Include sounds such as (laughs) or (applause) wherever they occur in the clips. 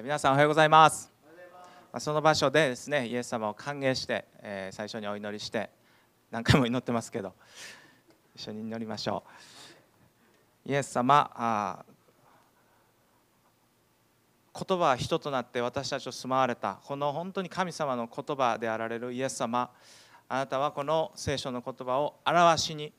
皆さんおはようございます。その場所でですねイエス様を歓迎して、え、最初にお祈りして何回も祈ってますけど一緒に祈りましょう。イエス様あ言葉は人となって私たちを住まわれたこの本当に神様の言葉であられるイエス様あなたはこの聖書の言葉を表しに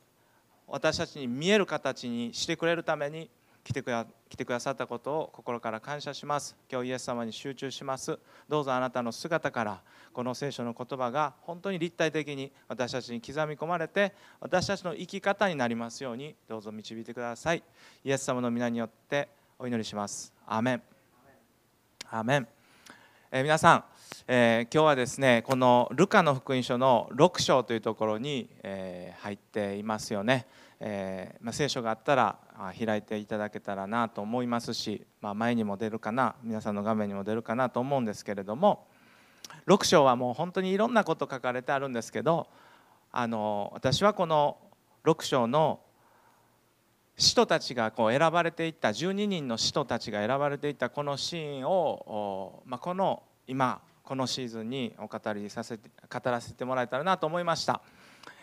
私たちに見える形にしてくれるために来てく来てくださったことを心から感謝します。今日イエス様に集中します。どうぞあなたの姿からこの聖書の言葉が本当に立体的に私たちに刻み込まれて私たちの生き方になりますようにどうぞ導いてください。イエス様の皆によってお祈りします。アメン。アメン、えー、皆さん、えー、今日はですねこのルカの福音書の6章というところに、えー、入っていますよね。え、ま、聖書があったら開いていただけたらなと思いますし、ま、前にも出るかな皆さんの画面にも出るかなと思うんですけれども6章はもう本当にいろんなこと書かれてあるんですけどあの私はこの6章の使徒たちがこう選ばれていった12人の使徒たちが選ばれていったこのシーンを、まあ、この今このシーズンにお語りさせて語らせてもらえたらなと思いました。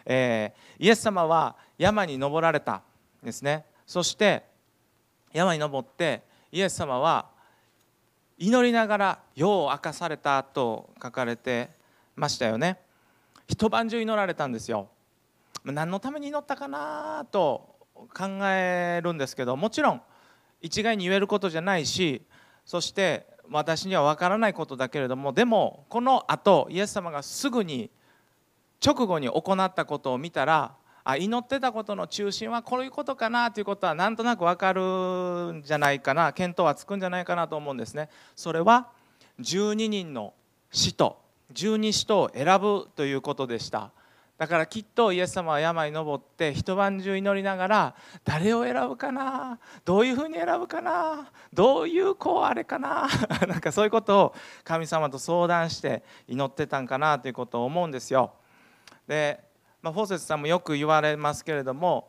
えー、イエス様は山に登られたですね。そして山に登ってイエス様は祈りながら夜を明かされたと書かれてましたよね。一晩中祈られたんですよ。何のために祈ったかなと考えるんですけどもちろん一概に言えることじゃないしそして私には分からないことだけれどもでもこのあとイエス様がすぐに直後に行ったことを見たらあ祈ってたことの中心はこういうことかなということはなんとなく分かるんじゃないかな見当はつくんじゃないかなと思うんですね。それは12人の使徒12使徒を選ぶということでした。だからきっとイエス様は山に登って一晩中祈りながら誰を選ぶかなどういうふうに選ぶかなどういう子あれかな (laughs) なんかそういうことを神様と相談して祈ってたんかなということを思うんですよ。で、まあ、フォーセスさんもよく言われますけれども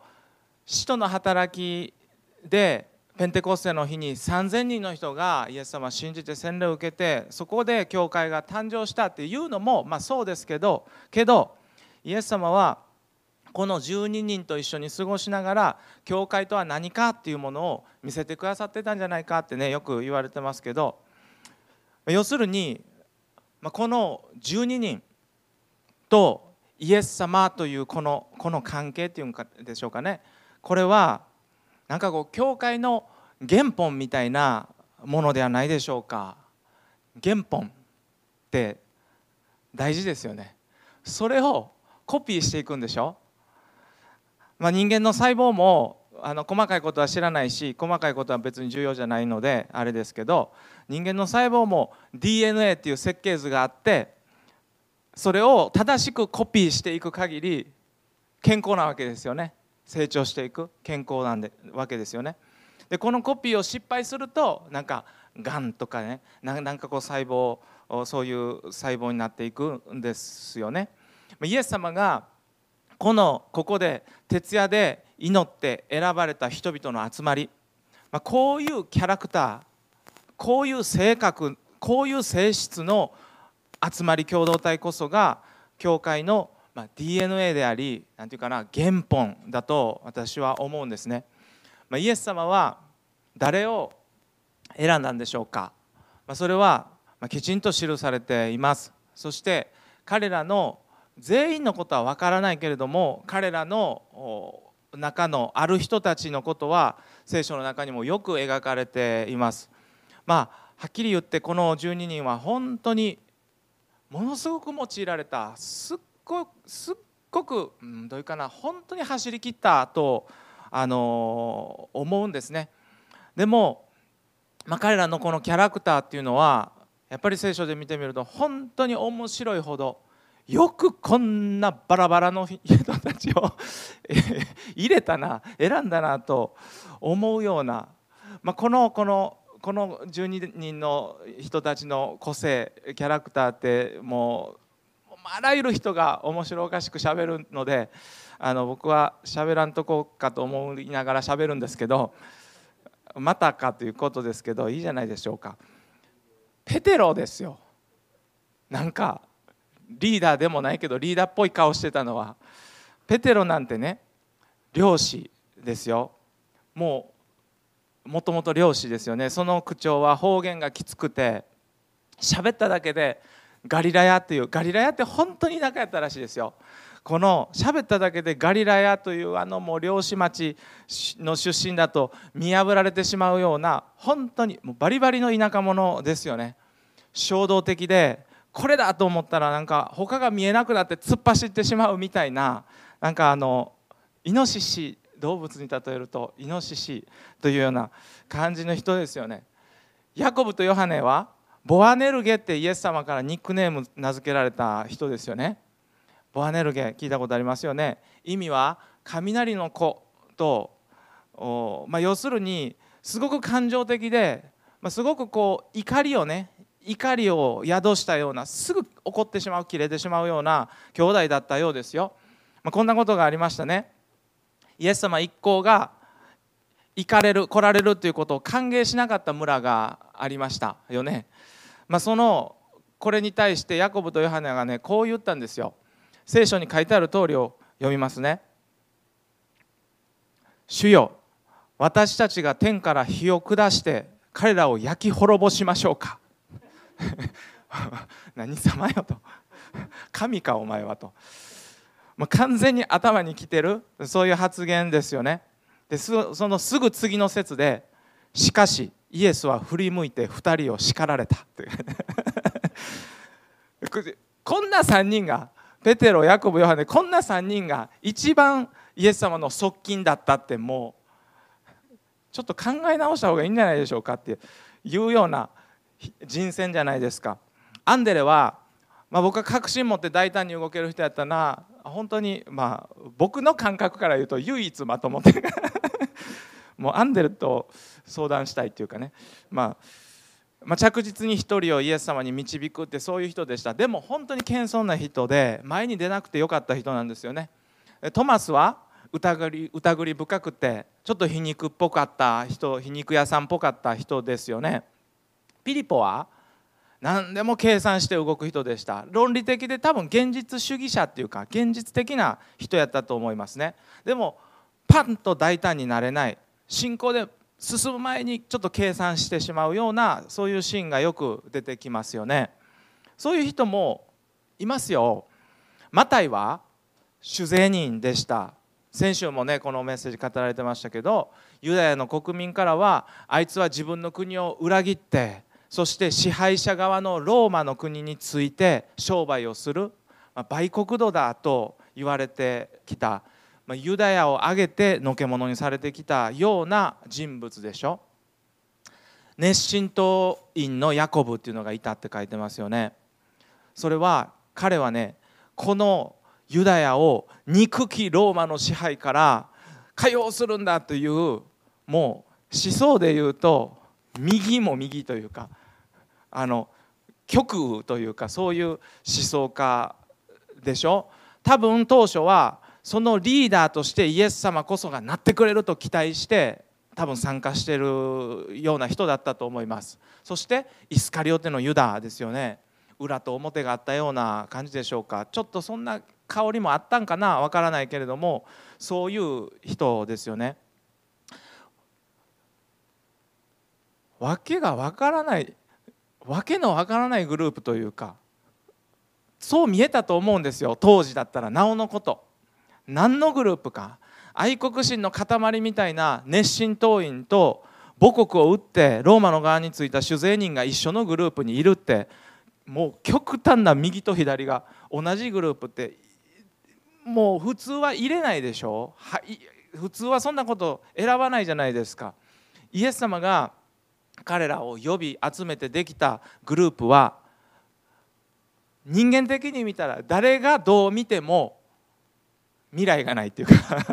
使徒の働きでペンテコステの日に3,000人の人がイエス様を信じて洗礼を受けてそこで教会が誕生したっていうのも、まあ、そうですけどけどイエス様はこの12人と一緒に過ごしながら教会とは何かっていうものを見せてくださってたんじゃないかってねよく言われてますけど要するにこの12人とイエス様というこのこの関係っていうんでしょうかね。これはなんかこう教会の原本みたいなものではないでしょうか。原本って大事ですよね。それをコピーしていくんでしょ、まあ、人間の細胞もあの細かいことは知らないし細かいことは別に重要じゃないのであれですけど人間の細胞も DNA っていう設計図があってそれを正しくコピーしていく限り健康なわけですよね。成長していく健康なんでわけですよね。でこのコピーを失敗するとなんかがんとかねなんかこう細胞そういう細胞になっていくんですよね。イエス様がこのここで徹夜で祈って選ばれた人々の集まりまこういうキャラクターこういう性格こういう性質の集まり共同体こそが教会の DNA であり何て言うかな原本だと私は思うんですね。イエス様は誰を選んだんでしょうか。それはきちんと記されています。そして彼らの全員のことは分からないけれども彼らの中のある人たちのことは聖書の中にもよく描かれています。まあはっきり言ってこの12人は本当にものすごく用いられたすっごくすっごく、うん、どういうかな本当に走り切ったと、あの思うんですね。でも、まあ、彼らのこのキャラクターっていうのはやっぱり聖書で見てみると本当に面白いほどよくこんなバラバラの人たちを (laughs) 入れたな選んだなと思うような、まあ、このこのこの12人の人たちの個性キャラクターってもうあらゆる人が面白おかしくしゃべるのであの僕はしゃべらんとこうかと思いながらしゃべるんですけどまたかということですけどいいじゃないでしょうか。ペテロですよなんかリーダーでもないけどリーダーっぽい顔してたのはペテロなんてね漁師ですよもうもともと漁師ですよね。その口調は方言がきつくて喋っただけでガリラヤっていうガリラヤって本当に仲やったらしいですよ。この喋っただけでガリラヤというあのもう漁師町の出身だと見破られてしまうような本当にもうバリバリの田舎者ですよね。衝動的でこれだと思ったらなんか他が見えなくなって突っ走ってしまうみたいななんかあのイノシシ動物に例えるとイノシシというような感じの人ですよね。ヤコブとヨハネはボアネルゲってイエス様からニックネーム名付けられた人ですよね。ボアネルゲ聞いたことありますよね。意味は雷の子と、まあ、要するにすごく感情的で、まあ、すごくこう怒りをね怒りを宿したようなすぐ怒ってしまう切れてしまうような兄弟だったようですよ、まあ、こんなことがありましたね。イエス様一行が行かれる来られるということを歓迎しなかった村がありましたよね。まあ、そのこれに対してヤコブとヨハネがねこう言ったんですよ。聖書に書いてある通りを読みますね。主よ私たちが天から火を下して彼らを焼き滅ぼしましょうか。(laughs) 何様よと。神かお前はと、まあ、完全に頭にきてるそういう発言ですよねでそのすぐ次の説でしかしイエスは振り向いて2人を叱られた (laughs) こんな3人がペテロヤコブヨハネこんな3人が一番イエス様の側近だったってもうちょっと考え直した方がいいんじゃないでしょうかっていうような人選じゃないですか。アンデレは、まあ、僕は確信持って大胆に動ける人やったな本当にまあ僕の感覚から言うと唯一まともって (laughs) もうアンデルと相談したいっていうかね、まあ、まあ、着実に一人をイエス様に導くってそういう人でした。でも本当に謙遜な人で前に出なくてよかった人なんですよね。トマスは疑り疑り深くてちょっと皮肉っぽかった人皮肉屋さんっぽかった人ですよね。ピリポは何でも計算して動く人でした。論理的で多分現実主義者っていうか現実的な人やったと思いますね。でもパンと大胆になれない。信仰で進む前にちょっと計算してしまうようなそういうシーンがよく出てきますよね。そういう人もいますよ。マタイは酒税人でした。先週もねこのメッセージ語られてましたけどユダヤの国民からはあいつは自分の国を裏切ってそして支配者側のローマの国について商売をする、まあ、売国度だと言われてきたまあ、ユダヤを挙げてのけ者にされてきたような人物でしょ。熱心党員のヤコブっていうのがいたって書いてますよね。それは彼はねこのユダヤを憎きローマの支配から解放するんだというもう思想で言うと右も右というかあの極右というかそういう思想家でしょ？多分当初はそのリーダーとしてイエス様こそがなってくれると期待して多分参加してるような人だったと思います。そしてイスカリオテのユダですよね。裏と表があったような感じでしょうか。ちょっとそんな香りもあったんかな？わからないけれどもそういう人ですよね。訳がわからない訳のわからないグループというかそう見えたと思うんですよ。当時だったら。なおのこと。何のグループか。愛国心の塊みたいな。熱心党員と。母国を撃って。ローマの側についた酒税人が一緒のグループにいるって。もう極端な右と左が。同じグループって。もう普通は入れないでしょ。はい。普通はそんなこと選ばないじゃないですか。イエス様が彼らを呼び集めてできたグループは人間的に見たら誰がどう見ても未来がないっていうか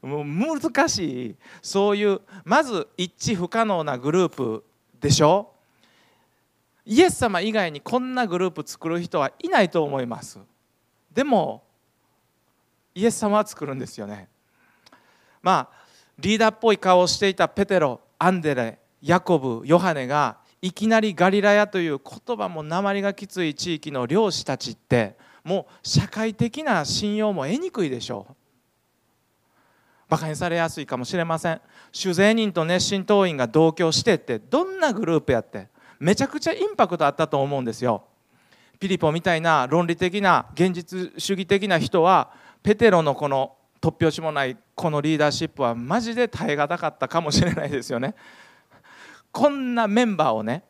(laughs) もう難しい。そういうまず一致不可能なグループでしょ？イエス様以外にこんなグループ作る人はいないと思います。でもイエス様は作るんですよね。まあリーダーっぽい顔をしていたペテロアンデレヤコブヨハネがいきなりガリラヤという言葉も鉛がきつい地域の漁師たちってもう社会的な信用も得にくいでしょう。馬鹿にされやすいかもしれません。酒税人と熱心党員が同居してってどんなグループやってめちゃくちゃインパクトあったと思うんですよ。ピリポみたいな論理的な現実主義的な人はペテロのこの突拍子もないこのリーダーシップはマジで耐え難かったかもしれないですよね。こんなメンバーをね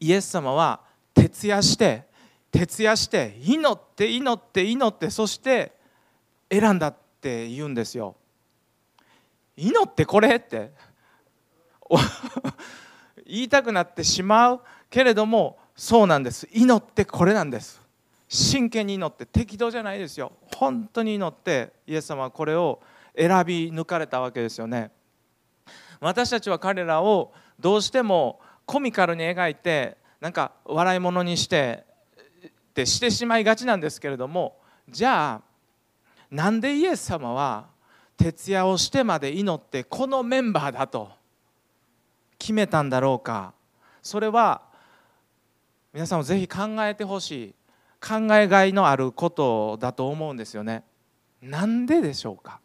イエス様は徹夜して徹夜して祈って祈って祈ってそして選んだって言うんですよ。祈ってこれって。(laughs) 言いたくなってしまうけれどもそうなんです。祈ってこれなんです。真剣に祈って適当じゃないですよ。本当に祈ってイエス様はこれを選び抜かれたわけですよね。私たちは彼らをどうしてもコミカルに描いてなんか笑い物にしてってしてしまいがちなんですけれどもじゃあなんでイエス様は徹夜をしてまで祈ってこのメンバーだと決めたんだろうかそれは皆さんもぜひ考えてほしい考えがいのあることだと思うんですよね。なんででしょうか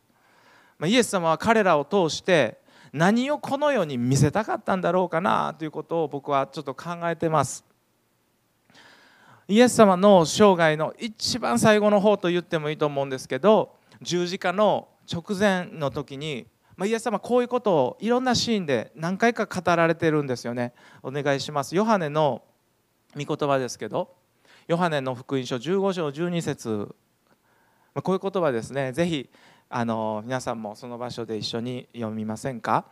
イエス様は彼らを通して何をこの世に見せたかったんだろうかなということを僕はちょっと考えてます。イエス様の生涯の一番最後の方と言ってもいいと思うんですけど十字架の直前の時にまイエス様こういうことをいろんなシーンで何回か語られてるんですよね。お願いします。ヨハネの御言葉ですけどヨハネの福音書15章12節。こういう言葉ですね。ぜひあの皆さんもその場所で一緒に読みませんか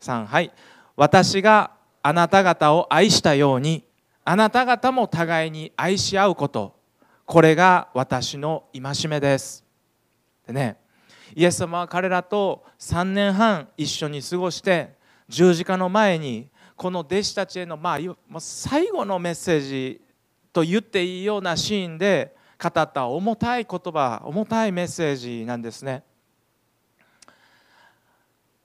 ？3はい。私があなた方を愛したようにあなた方も互いに愛し合うこと。これが私の戒めです。でねイエス様は彼らと3年半一緒に過ごして十字架の前にこの弟子たちへのまあ最後のメッセージと言っていいようなシーンで語った重たい言葉重たいメッセージなんですね。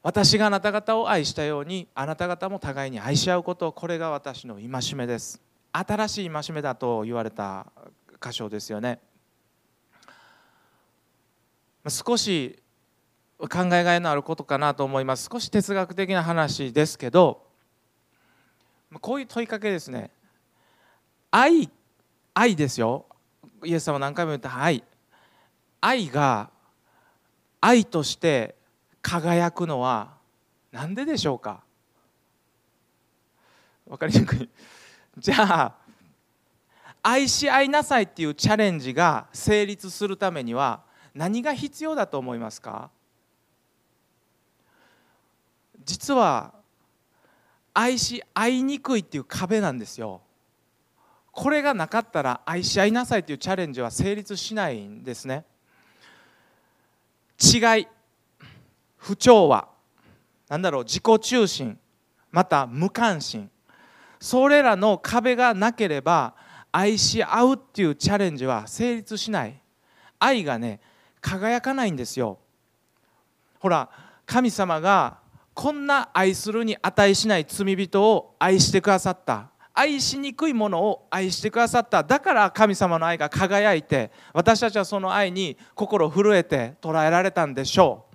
私があなた方を愛したようにあなた方も互いに愛し合うことこれが私の戒めです。新しい戒めだと言われた箇所ですよね。少し考えがいのあることかなと思います。少し哲学的な話ですけどこういう問いかけですね。愛愛ですよ。イエス様何回も言った。愛愛が愛として輝くのは何ででしょうか？分かりにくい。(laughs) じゃあ愛し合いなさいっていうチャレンジが成立するためには何が必要だと思いますか？実は愛し合いにくいっていう壁なんですよ。これがなかったら愛し合いなさいというチャレンジは成立しないんですね。違い。不調和なんだろう自己中心また無関心。それらの壁がなければ愛し合うっていうチャレンジは成立しない。愛がね輝かないんですよ。ほら神様がこんな愛するに値しない罪人を愛してくださった。愛しにくいものを愛してくださった。だから神様の愛が輝いて私たちはその愛に心震えて捉えられたんでしょう。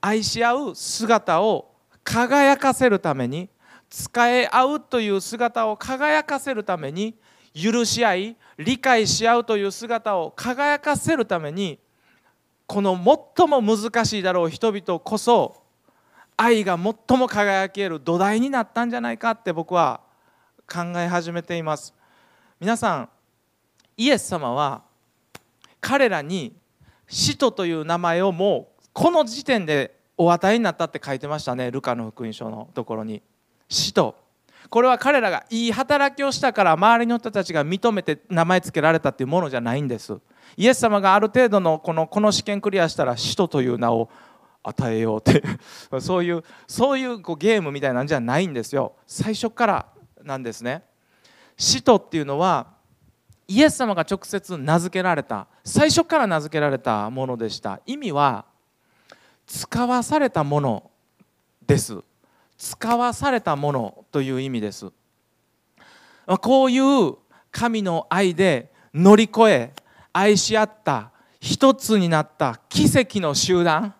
愛し合う姿を輝かせるために使い合うという姿を輝かせるために許し合い理解し合うという姿を輝かせるためにこの最も難しいだろう人々こそ愛が最も輝ける土台になったんじゃないかって僕は考え始めています。皆さんイエス様は彼らに使徒という名前をもうこの時点でお与えになったって書いてましたねルカの福音書のところに。使徒これは彼らがいい働きをしたから周りの人たちが認めて名前付けられたっていうものじゃないんです。イエス様がある程度のこのこの試験クリアしたら使徒という名を与えようって。(laughs) そういうそういうこうゲームみたいなんじゃないんですよ。最初からなんですね。使徒っていうのはイエス様が直接名付けられた。最初から名付けられたものでした。意味は使わされたものです。使わされたものという意味です。こういう神の愛で乗り越え愛し合った一つになった奇跡の集団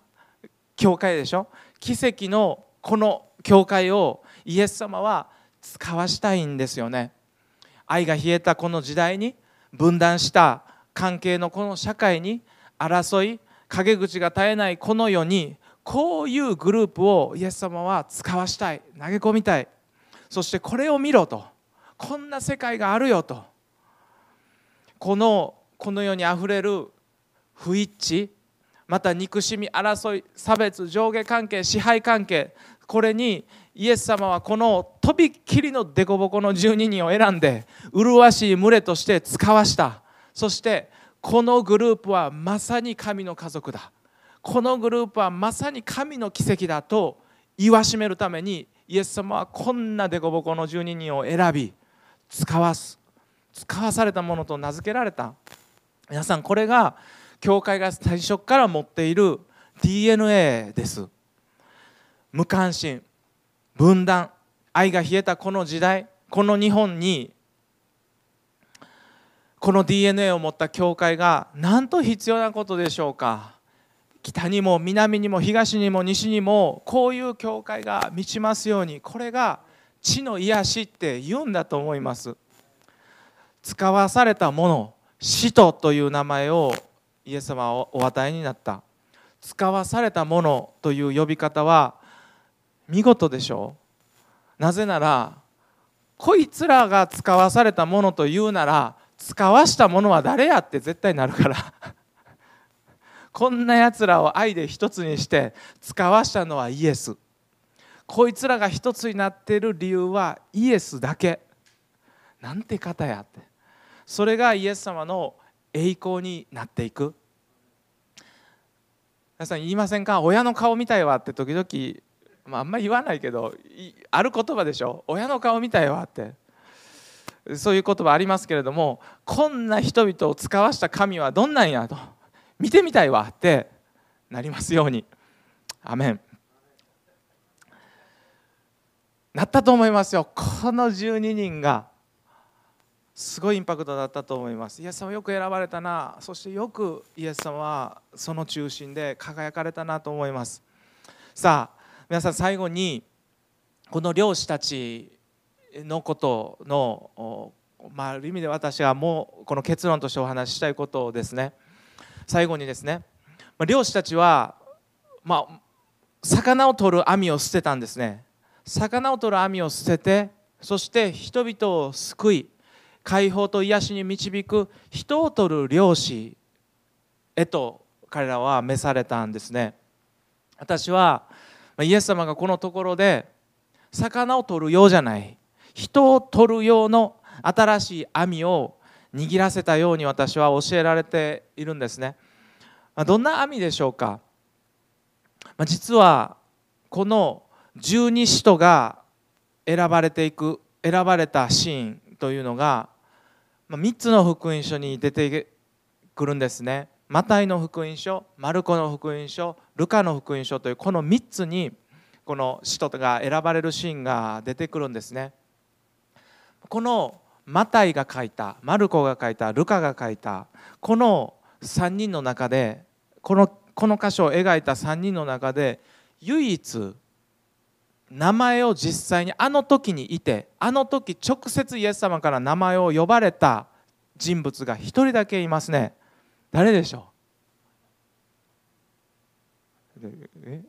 教会でしょ？奇跡のこの教会をイエス様は使わしたいんですよね。愛が冷えたこの時代に分断した関係のこの社会に争い陰口が絶えないこの世にこういうグループをイエス様は使わしたい。投げ込みたい。そしてこれを見ろと。こんな世界があるよと。このこの世にあふれる不一致。また憎しみ争い差別上下関係支配関係。これにイエス様はこのとびっきりの凸凹の12人を選んで麗しい群れとして使わした。そしてこのグループはまさに神の家族だ。このグループはまさに神の奇跡だと言わしめるためにイエス様はこんな凸凹の12人を選び使わす。使わされたものと名付けられた。皆さんこれが教会が最初から持っている DNA です。無関心分断愛が冷えたこの時代この日本にこの DNA を持った教会がなんと必要なことでしょうか？北にも南にも東にも西にもこういう教会が満ちますようにこれが地の癒しって言うんだと思います。使わされたもの使徒という名前をイエス様はお与えになった。使わされたものという呼び方は見事でしょう。なぜならこいつらが使わされたものというなら使わしたものは誰やって絶対なるから。(laughs) こんなやつらを愛で一つにして使わしたのはイエス。こいつらが一つになっている理由はイエスだけ。なんて方やって。それがイエス様の栄光になっていく。皆さん言いませんか？親の顔見たいわって時々、まあ、あんまり言わないけどある言葉でしょ？親の顔見たいわって。そういう言葉ありますけれどもこんな人々を使わした神はどんなんやと見てみたいわってなりますように。アメン。なったと思いますよ。この12人がすごいインパクトだったと思います。イエス様よく選ばれたな。そしてよくイエス様はその中心で輝かれたなと思います。さあ皆さん最後にこの漁師たちのことの、まあ、ある意味で私はもうこの結論としてお話ししたいことをですね。最後にですねま漁師たちは、まあ、魚を取る網を捨てたんですね。魚を取る網を捨ててそして人々を救い解放と癒しに導く人を取る漁師へと彼らは召されたんですね。私はイエス様がこのところで魚を取るようじゃない。人を取る用の新しい網を握らせたように私は教えられているんですねどんな網でしょうか？実はこの十二使徒が選ばれていく選ばれたシーンというのが3つの福音書に出てくるんですね。マタイの福音書、マルコの福音書、ルカの福音書というこの3つにこの使徒が選ばれるシーンが出てくるんですね。このマタイが書いた、マルコが書いた、ルカが書いたこの3人の中でこのこの箇所を描いた3人の中で唯一名前を実際にあの時にいてあの時直接イエス様から名前を呼ばれた人物が一人だけいますね。誰でしょう？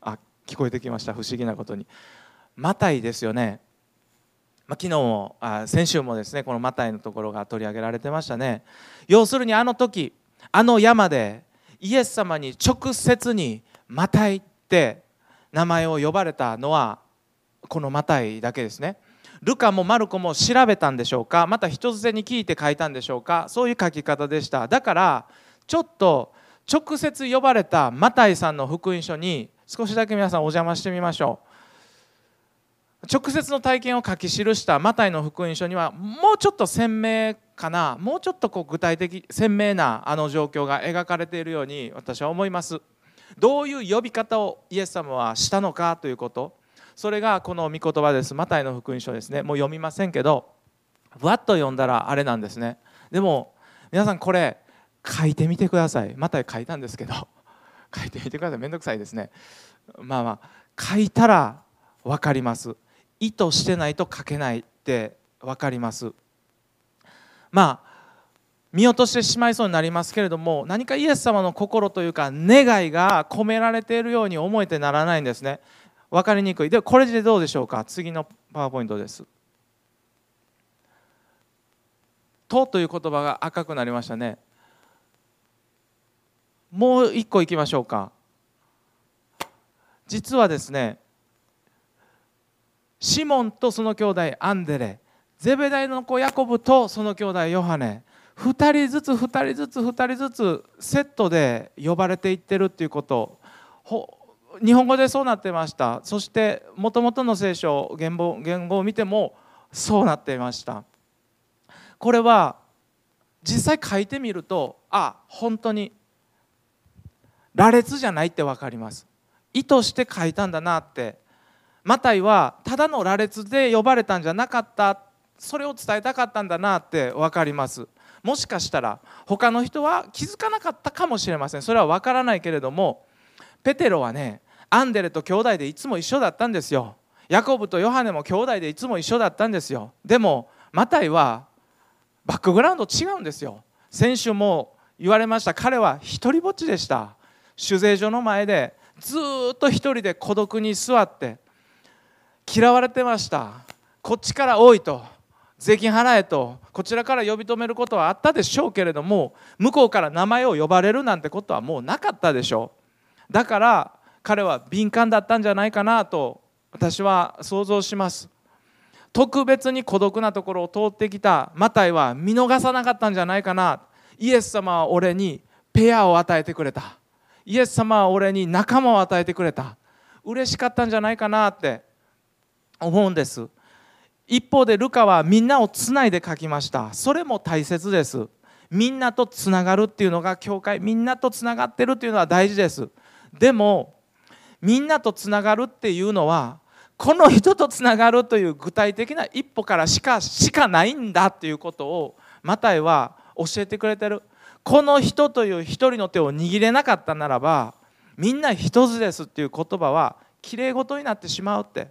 あ聞こえてきました。不思議なことに。マタイですよね、まあ、昨日もあ先週もですねこのマタイのところが取り上げられてましたね。要するにあの時あの山でイエス様に直接にマタイって名前を呼ばれたのはこのマタイだけですね。ルカもマルコも調べたんでしょうか？また人づてに聞いて書いたんでしょうか？そういう書き方でした。だからちょっと直接呼ばれたマタイさんの福音書に少しだけ皆さんお邪魔してみましょう。直接の体験を書き記したマタイの福音書にはもうちょっと鮮明かなもうちょっとこう具体的鮮明なあの状況が描かれているように私は思います。どういう呼び方をイエス様はしたのかということそれがこの御言葉です。マタイの福音書ですね。もう読みませんけどぶわっと読んだらあれなんですね。でも皆さんこれ書いてみてください。マタイ書いたんですけど (laughs) 書いてみてください。めんどくさいですね。まあまあ書いたら分かります。意図してないと書けないって分かります。まあ見落としてしまいそうになりますけれども何かイエス様の心というか願いが込められているように思えてならないんですね。分かりにくい。でこれでどうでしょうか？次のパワーポイントです「と」という言葉が赤くなりましたね。もう一個いきましょうか。実はですねシモンとその兄弟アンデレ。ゼベダイの子ヤコブとその兄弟ヨハネ。2人ずつ2人ずつ2人ずつセットで呼ばれていってるっていうこと。日本語でそうなってました。そしてもともとの聖書言語言語を見てもそうなっていました。これは実際書いてみるとあ本当に羅列じゃないって分かります。意図して書いたんだなってマタイはただの羅列で呼ばれたんじゃなかった。それを伝えたかったんだなって分かります。もしかしたら他の人は気づかなかったかもしれません。それは分からないけれどもペテロはねアンデレと兄弟でいつも一緒だったんですよ。ヤコブとヨハネも兄弟でいつも一緒だったんですよ。でもマタイはバックグラウンド違うんですよ。先週も言われました。彼は一人ぼっちでした。酒税所の前でずっと一人で孤独に座って嫌われてました。こっちから多いと。税金払えと。こちらから呼び止めることはあったでしょうけれども向こうから名前を呼ばれるなんてことはもうなかったでしょう。だから彼は敏感だったんじゃないかなと私は想像します。特別に孤独なところを通ってきたマタイは見逃さなかったんじゃないかな。イエス様は俺にペアを与えてくれた。イエス様は俺に仲間を与えてくれた。嬉しかったんじゃないかなって思うんです。一方でルカはみんなをつないで書きました。それも大切です。みんなとつながるっていうのが教会。みんなとつながってるっていうのは大事です。でもみんなとつながるっていうのはこの人とつながるという具体的な一歩からしかしかないんだっていうことをマタイは教えてくれてる。この人という一人の手を握れなかったならばみんな一つですっていう言葉はきれい事になってしまうって。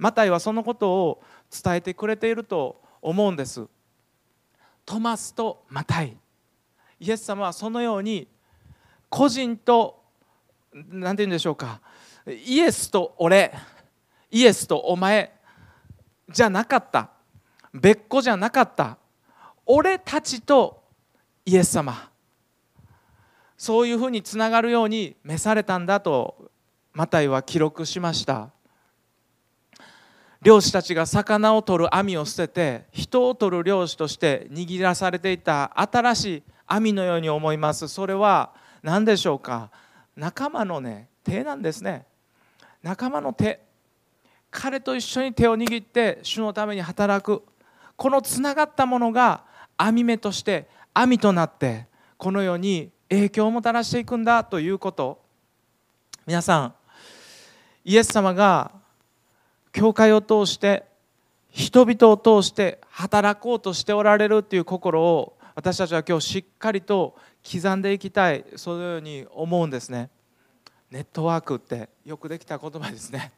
マタイはそのことを伝えてくれていると思うんです。トマスとマタイ。イエス様はそのように個人と何て言うんでしょうか。イエスと俺。イエスとお前じゃなかった。別個じゃなかった。俺たちとイエス様。そういうふうにつながるように召されたんだとマタイは記録しました。漁師たちが魚を取る網を捨てて人を取る漁師として握らされていた新しい網のように思います。それは何でしょうか？仲間のね手なんですね。仲間の手。彼と一緒に手を握って主のために働く。このつながったものが網目として網となってこの世に影響をもたらしていくんだということ。皆さんイエス様が教会を通して人々を通して働こうとしておられるという心を私たちは今日しっかりと刻んでいきたいそのように思うんですね。ネットワークってよくできた言葉ですね。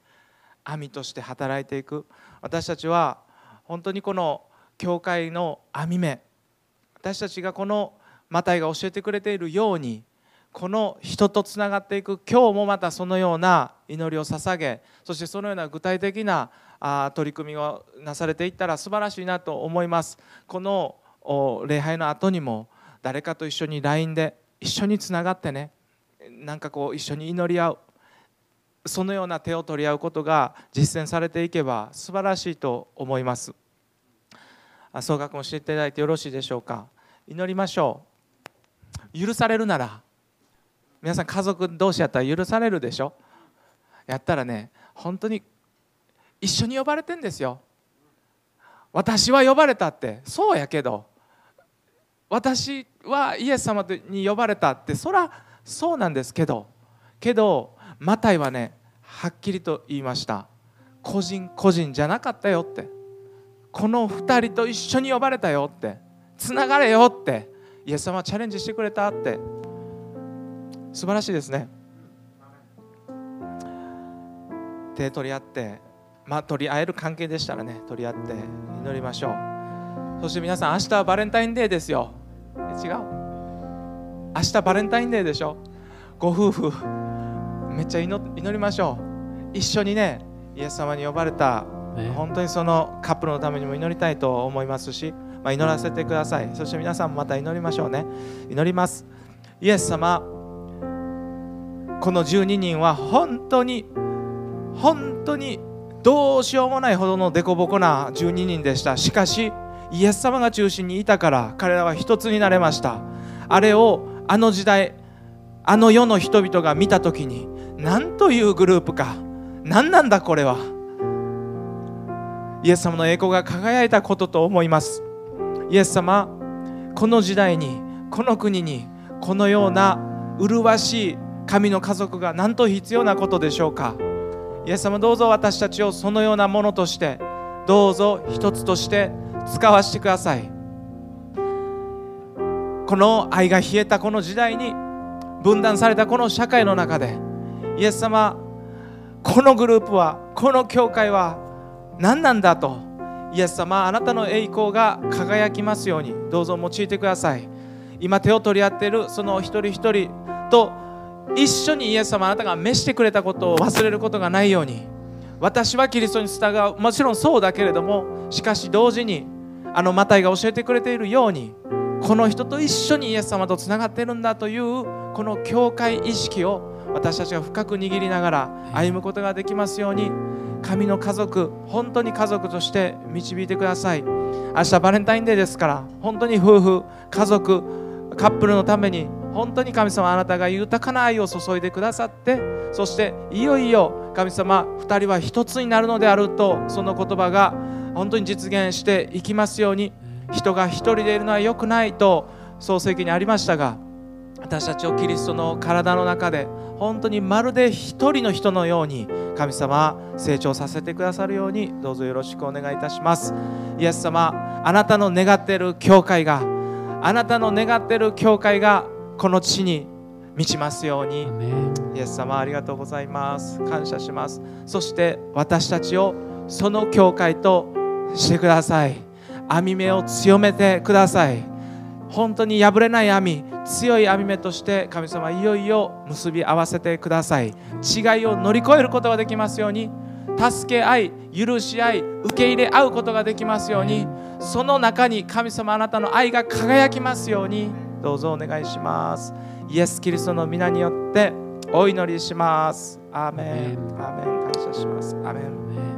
網として働いていく。私たちは本当にこの教会の網目私たちがこのマタイが教えてくれているようにこの人とつながっていく今日もまたそのような祈りを捧げそしてそのような具体的な取り組みをなされていったら素晴らしいなと思います。この礼拝の後にも誰かと一緒に LINE で一緒につながってねなんかこう一緒に祈り合うそのような手を取り合うことが実践されていけば素晴らしいと思います。総額もしていただいてよろしいでしょうか。祈りましょう。許されるなら皆さん家族同士やったら許されるでしょ？やったらね本当に一緒に呼ばれてんですよ。私は呼ばれたって。そうやけど。私はイエス様に呼ばれたって。そらそうなんですけど。けどマタイはねはっきりと言いました。個人個人じゃなかったよって。この2人と一緒に呼ばれたよって。つながれよって。イエス様はチャレンジしてくれたって。素晴らしいですね。手取り合ってまあ取り合える関係でしたらね取り合って祈りましょう。そして皆さん明日はバレンタインデーですよ。違う。明日バレンタインデーでしょ。ご夫婦めっちゃ祈りましょう。一緒にねイエス様に呼ばれた、本当にそのカップルのためにも祈りたいと思いますし、まあ、祈らせてください。そして皆さんもまた祈りましょうね。祈ります。イエス様この12人は本当に本当にどうしようもないほどの凸凹な12人でした。しかしイエス様が中心にいたから彼らは一つになれました。あれをあの時代あの世の人々が見た時に何というグループか。何なんだこれは。イエス様の栄光が輝いたことと思います。イエス様この時代にこの国にこのような麗しい神の家族が何と必要なことでしょうか？イエス様どうぞ私たちをそのようなものとしてどうぞ一つとして使わせてください。この愛が冷えたこの時代に分断されたこの社会の中でイエス様このグループはこの教会は何なんだとイエス様あなたの栄光が輝きますようにどうぞ用いてください。今手を取り合っているその一人一人と一緒にイエス様あなたが召してくれたことを忘れることがないように。私はキリストに従う。もちろんそうだけれどもしかし同時にあのマタイが教えてくれているようにこの人と一緒にイエス様とつながっているんだというこの教会意識を私たちが深く握りながら歩むことができますように神の家族本当に家族として導いてください。明日バレンタインデーですから本当に夫婦家族カップルのために本当に神様あなたが豊かな愛を注いでくださってそしていよいよ神様2人は一つになるのであるとその言葉が本当に実現していきますように人が一人でいるのは良くないと創世記にありましたが私たちをキリストの体の中で本当にまるで一人の人のように神様成長させてくださるようにどうぞよろしくお願いいたします。イエス様あなたの願っている教会があなたの願っている教会がこの地に満ちますように。イエス様ありがとうございます。感謝します。そして私たちをその教会としてください。網目を強めてください。本当に破れない網強い網目として神様いよいよ結び合わせてください。違いを乗り越えることができますように。助け合い許し合い受け入れ合うことができますように。その中に神様あなたの愛が輝きますようにどうぞお願いします。イエス・キリストの皆によってお祈りします。アーメン。アーメン。感謝します。アーメン